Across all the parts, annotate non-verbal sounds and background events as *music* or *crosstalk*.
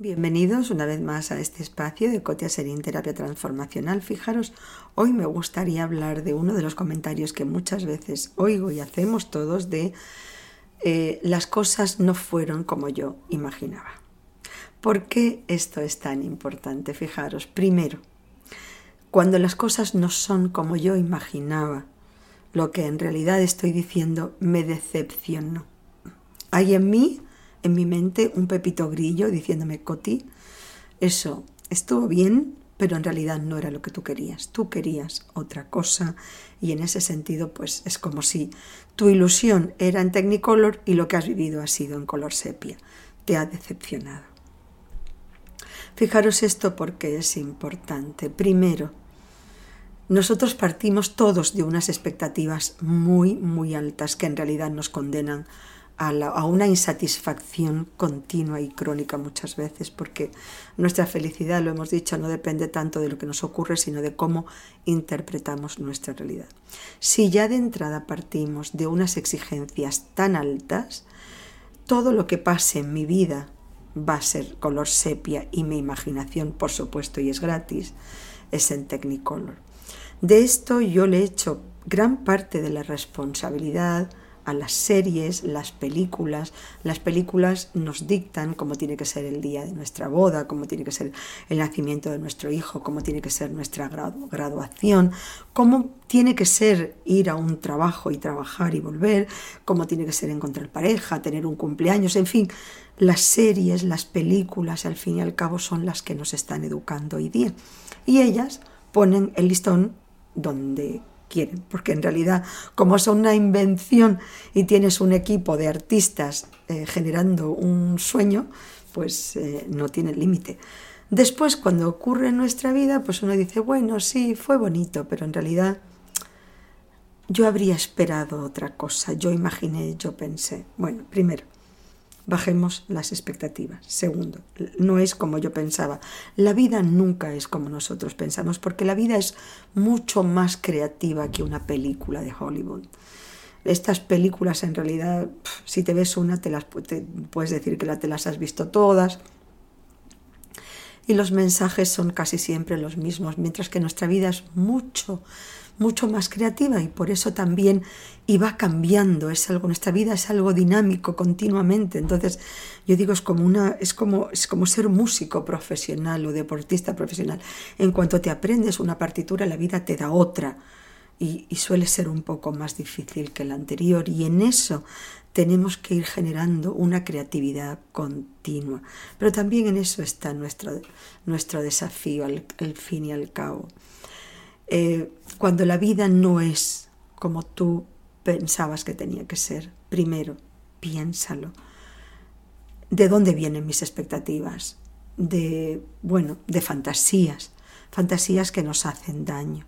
Bienvenidos una vez más a este espacio de Cotia Serín Terapia Transformacional. Fijaros, hoy me gustaría hablar de uno de los comentarios que muchas veces oigo y hacemos todos de eh, las cosas no fueron como yo imaginaba. ¿Por qué esto es tan importante? Fijaros, primero, cuando las cosas no son como yo imaginaba, lo que en realidad estoy diciendo me decepcionó. Hay en mí en mi mente un pepito grillo diciéndome, Coti, eso estuvo bien, pero en realidad no era lo que tú querías. Tú querías otra cosa y en ese sentido pues es como si tu ilusión era en Technicolor y lo que has vivido ha sido en color sepia. Te ha decepcionado. Fijaros esto porque es importante. Primero, nosotros partimos todos de unas expectativas muy, muy altas que en realidad nos condenan a, una insatisfacción continua y crónica muchas veces, porque nuestra felicidad, lo hemos dicho, no depende tanto de lo que nos ocurre, sino de cómo interpretamos nuestra realidad. Si ya de entrada partimos de unas exigencias tan altas, todo lo que pase en mi vida va a ser color sepia y mi imaginación, por supuesto, y es gratis, es en Technicolor. De esto yo le he hecho gran parte de la responsabilidad a las series, las películas. Las películas nos dictan cómo tiene que ser el día de nuestra boda, cómo tiene que ser el nacimiento de nuestro hijo, cómo tiene que ser nuestra graduación, cómo tiene que ser ir a un trabajo y trabajar y volver, cómo tiene que ser encontrar pareja, tener un cumpleaños, en fin. Las series, las películas, al fin y al cabo, son las que nos están educando hoy día. Y ellas ponen el listón donde quieren, porque en realidad como son una invención y tienes un equipo de artistas eh, generando un sueño, pues eh, no tiene límite. Después, cuando ocurre en nuestra vida, pues uno dice, bueno, sí, fue bonito, pero en realidad yo habría esperado otra cosa, yo imaginé, yo pensé. Bueno, primero, bajemos las expectativas. Segundo, no es como yo pensaba. La vida nunca es como nosotros pensamos, porque la vida es mucho más creativa que una película de Hollywood. Estas películas en realidad, si te ves una, te las puedes decir que te las has visto todas. Y los mensajes son casi siempre los mismos, mientras que nuestra vida es mucho mucho más creativa y por eso también iba cambiando, es algo, nuestra vida es algo dinámico continuamente. Entonces, yo digo, es como una, es como, es como ser músico profesional o deportista profesional. En cuanto te aprendes una partitura, la vida te da otra. Y, y, suele ser un poco más difícil que la anterior. Y en eso tenemos que ir generando una creatividad continua. Pero también en eso está nuestro, nuestro desafío al, al fin y al cabo. Eh, cuando la vida no es como tú pensabas que tenía que ser. Primero, piénsalo. ¿De dónde vienen mis expectativas? De, bueno, de fantasías, fantasías que nos hacen daño,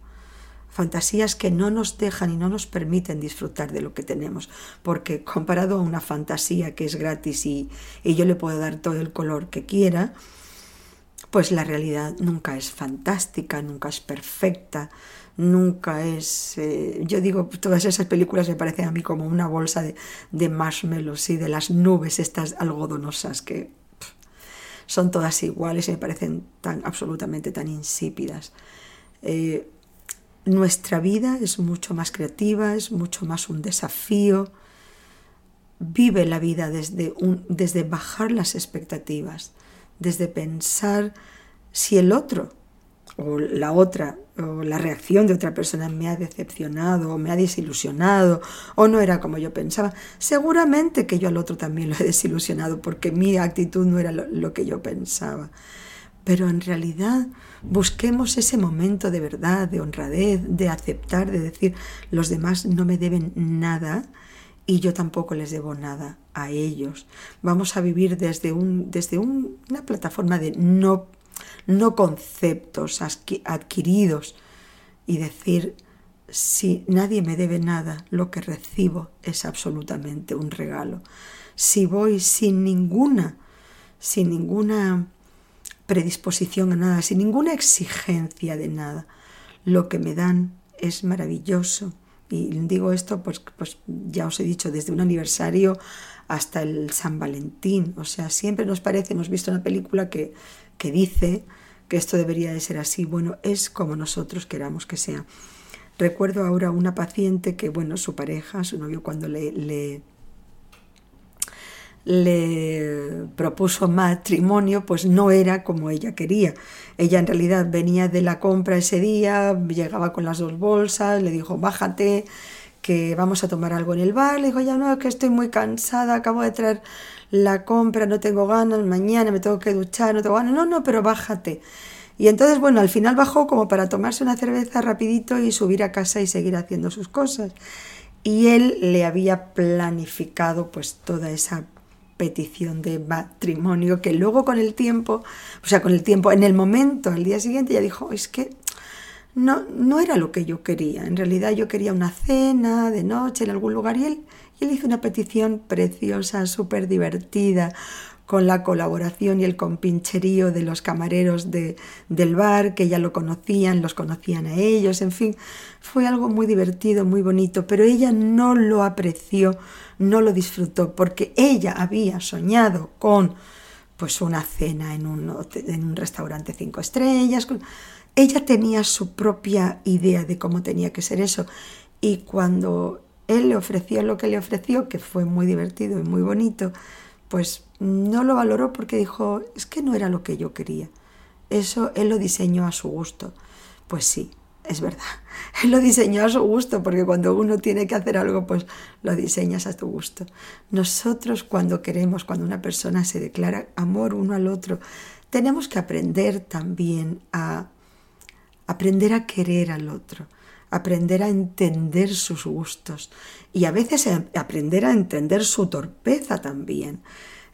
fantasías que no nos dejan y no nos permiten disfrutar de lo que tenemos, porque comparado a una fantasía que es gratis y, y yo le puedo dar todo el color que quiera, pues la realidad nunca es fantástica, nunca es perfecta, nunca es... Eh, yo digo, todas esas películas me parecen a mí como una bolsa de, de marshmallows y de las nubes estas algodonosas que son todas iguales y me parecen tan absolutamente tan insípidas. Eh, nuestra vida es mucho más creativa, es mucho más un desafío. Vive la vida desde, desde bajar las expectativas desde pensar si el otro o la otra o la reacción de otra persona me ha decepcionado o me ha desilusionado o no era como yo pensaba. Seguramente que yo al otro también lo he desilusionado porque mi actitud no era lo, que yo pensaba. Pero en realidad busquemos ese momento de verdad, de honradez, de aceptar, de decir, los demás no me deben nada y yo tampoco les debo nada a ellos. Vamos a vivir desde, un, desde una plataforma de no, no conceptos adquiridos y decir, si nadie me debe nada, lo que recibo es absolutamente un regalo. Si voy sin ninguna, sin ninguna predisposición a nada, sin ninguna exigencia de nada, lo que me dan es maravilloso. Y digo esto, pues, pues ya os he dicho, desde un aniversario hasta el San Valentín. O sea, siempre nos parece, hemos visto una película que, que dice que esto debería de ser así. Bueno, es como nosotros queramos que sea. Recuerdo ahora una paciente que, bueno, su pareja, su novio, cuando le, le, le propuso matrimonio, pues no era como ella quería. Ella en realidad venía de la compra ese día, llegaba con las dos bolsas, le dijo, bájate, que vamos a tomar algo en el bar. Le dijo, ya no, que estoy muy cansada, acabo de traer la compra, no tengo ganas, mañana me tengo que duchar, no tengo ganas. No, no, pero bájate. Y entonces, bueno, al final bajó como para tomarse una cerveza rapidito y subir a casa y seguir haciendo sus cosas. Y él le había planificado pues toda esa petición de matrimonio que luego con el tiempo, o sea, con el tiempo, en el momento, al día siguiente ya dijo, es que no, no era lo que yo quería. En realidad yo quería una cena de noche en algún lugar y él, y él hizo una petición preciosa, súper divertida, con la colaboración y el compincherío de los camareros de, del bar, que ya lo conocían, los conocían a ellos, en fin, fue algo muy divertido, muy bonito, pero ella no lo apreció, no lo disfrutó, porque ella había soñado con pues una cena en un, en un restaurante cinco estrellas, ella tenía su propia idea de cómo tenía que ser eso y cuando él le ofreció lo que le ofreció, que fue muy divertido y muy bonito, pues no lo valoró porque dijo, es que no era lo que yo quería. Eso él lo diseñó a su gusto. Pues sí, es verdad. *laughs* Él lo diseñó a su gusto porque cuando uno tiene que hacer algo, pues lo diseñas a tu gusto. Nosotros cuando queremos, cuando una persona se declara amor uno al otro, tenemos que aprender también a aprender a querer al otro, aprender a entender sus gustos y a veces aprender a entender su torpeza también.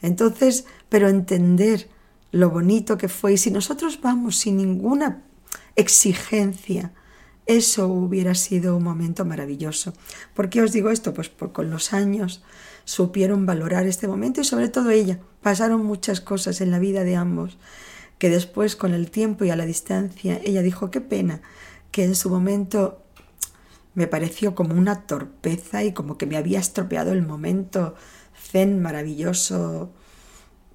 Entonces, pero entender lo bonito que fue y si nosotros vamos sin ninguna exigencia, eso hubiera sido un momento maravilloso. ¿Por qué os digo esto? Pues porque con los años supieron valorar este momento y sobre todo ella. Pasaron muchas cosas en la vida de ambos que después con el tiempo y a la distancia ella dijo qué pena que en su momento me pareció como una torpeza y como que me había estropeado el momento zen maravilloso,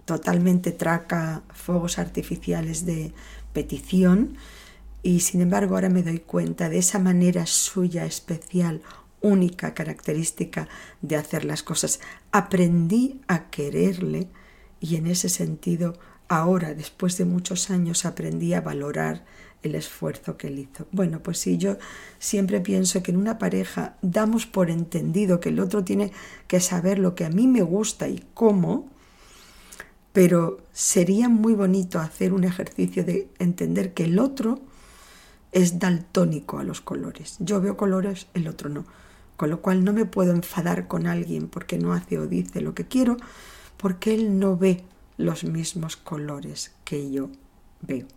totalmente traca, fuegos artificiales de petición y sin embargo ahora me doy cuenta de esa manera suya especial, única, característica de hacer las cosas. Aprendí a quererle y en ese sentido ahora, después de muchos años, aprendí a valorar el esfuerzo que él hizo. Bueno, pues sí, yo siempre pienso que en una pareja damos por entendido que el otro tiene que saber lo que a mí me gusta y cómo, pero sería muy bonito hacer un ejercicio de entender que el otro es daltónico a los colores. Yo veo colores, el otro no. Con lo cual no me puedo enfadar con alguien porque no hace o dice lo que quiero, porque él no ve los mismos colores que yo veo.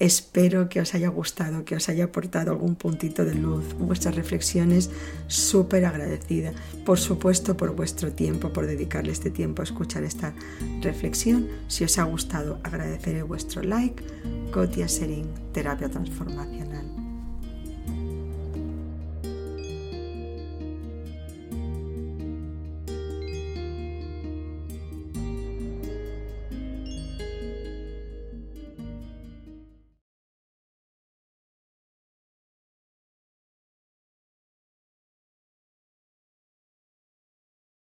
Espero que os haya gustado, que os haya aportado algún puntito de luz, vuestras reflexiones, súper agradecida. Por supuesto, por vuestro tiempo, por dedicarle este tiempo a escuchar esta reflexión. Si os ha gustado, agradeceré vuestro like. Cotia Serín, Terapia Transformacional.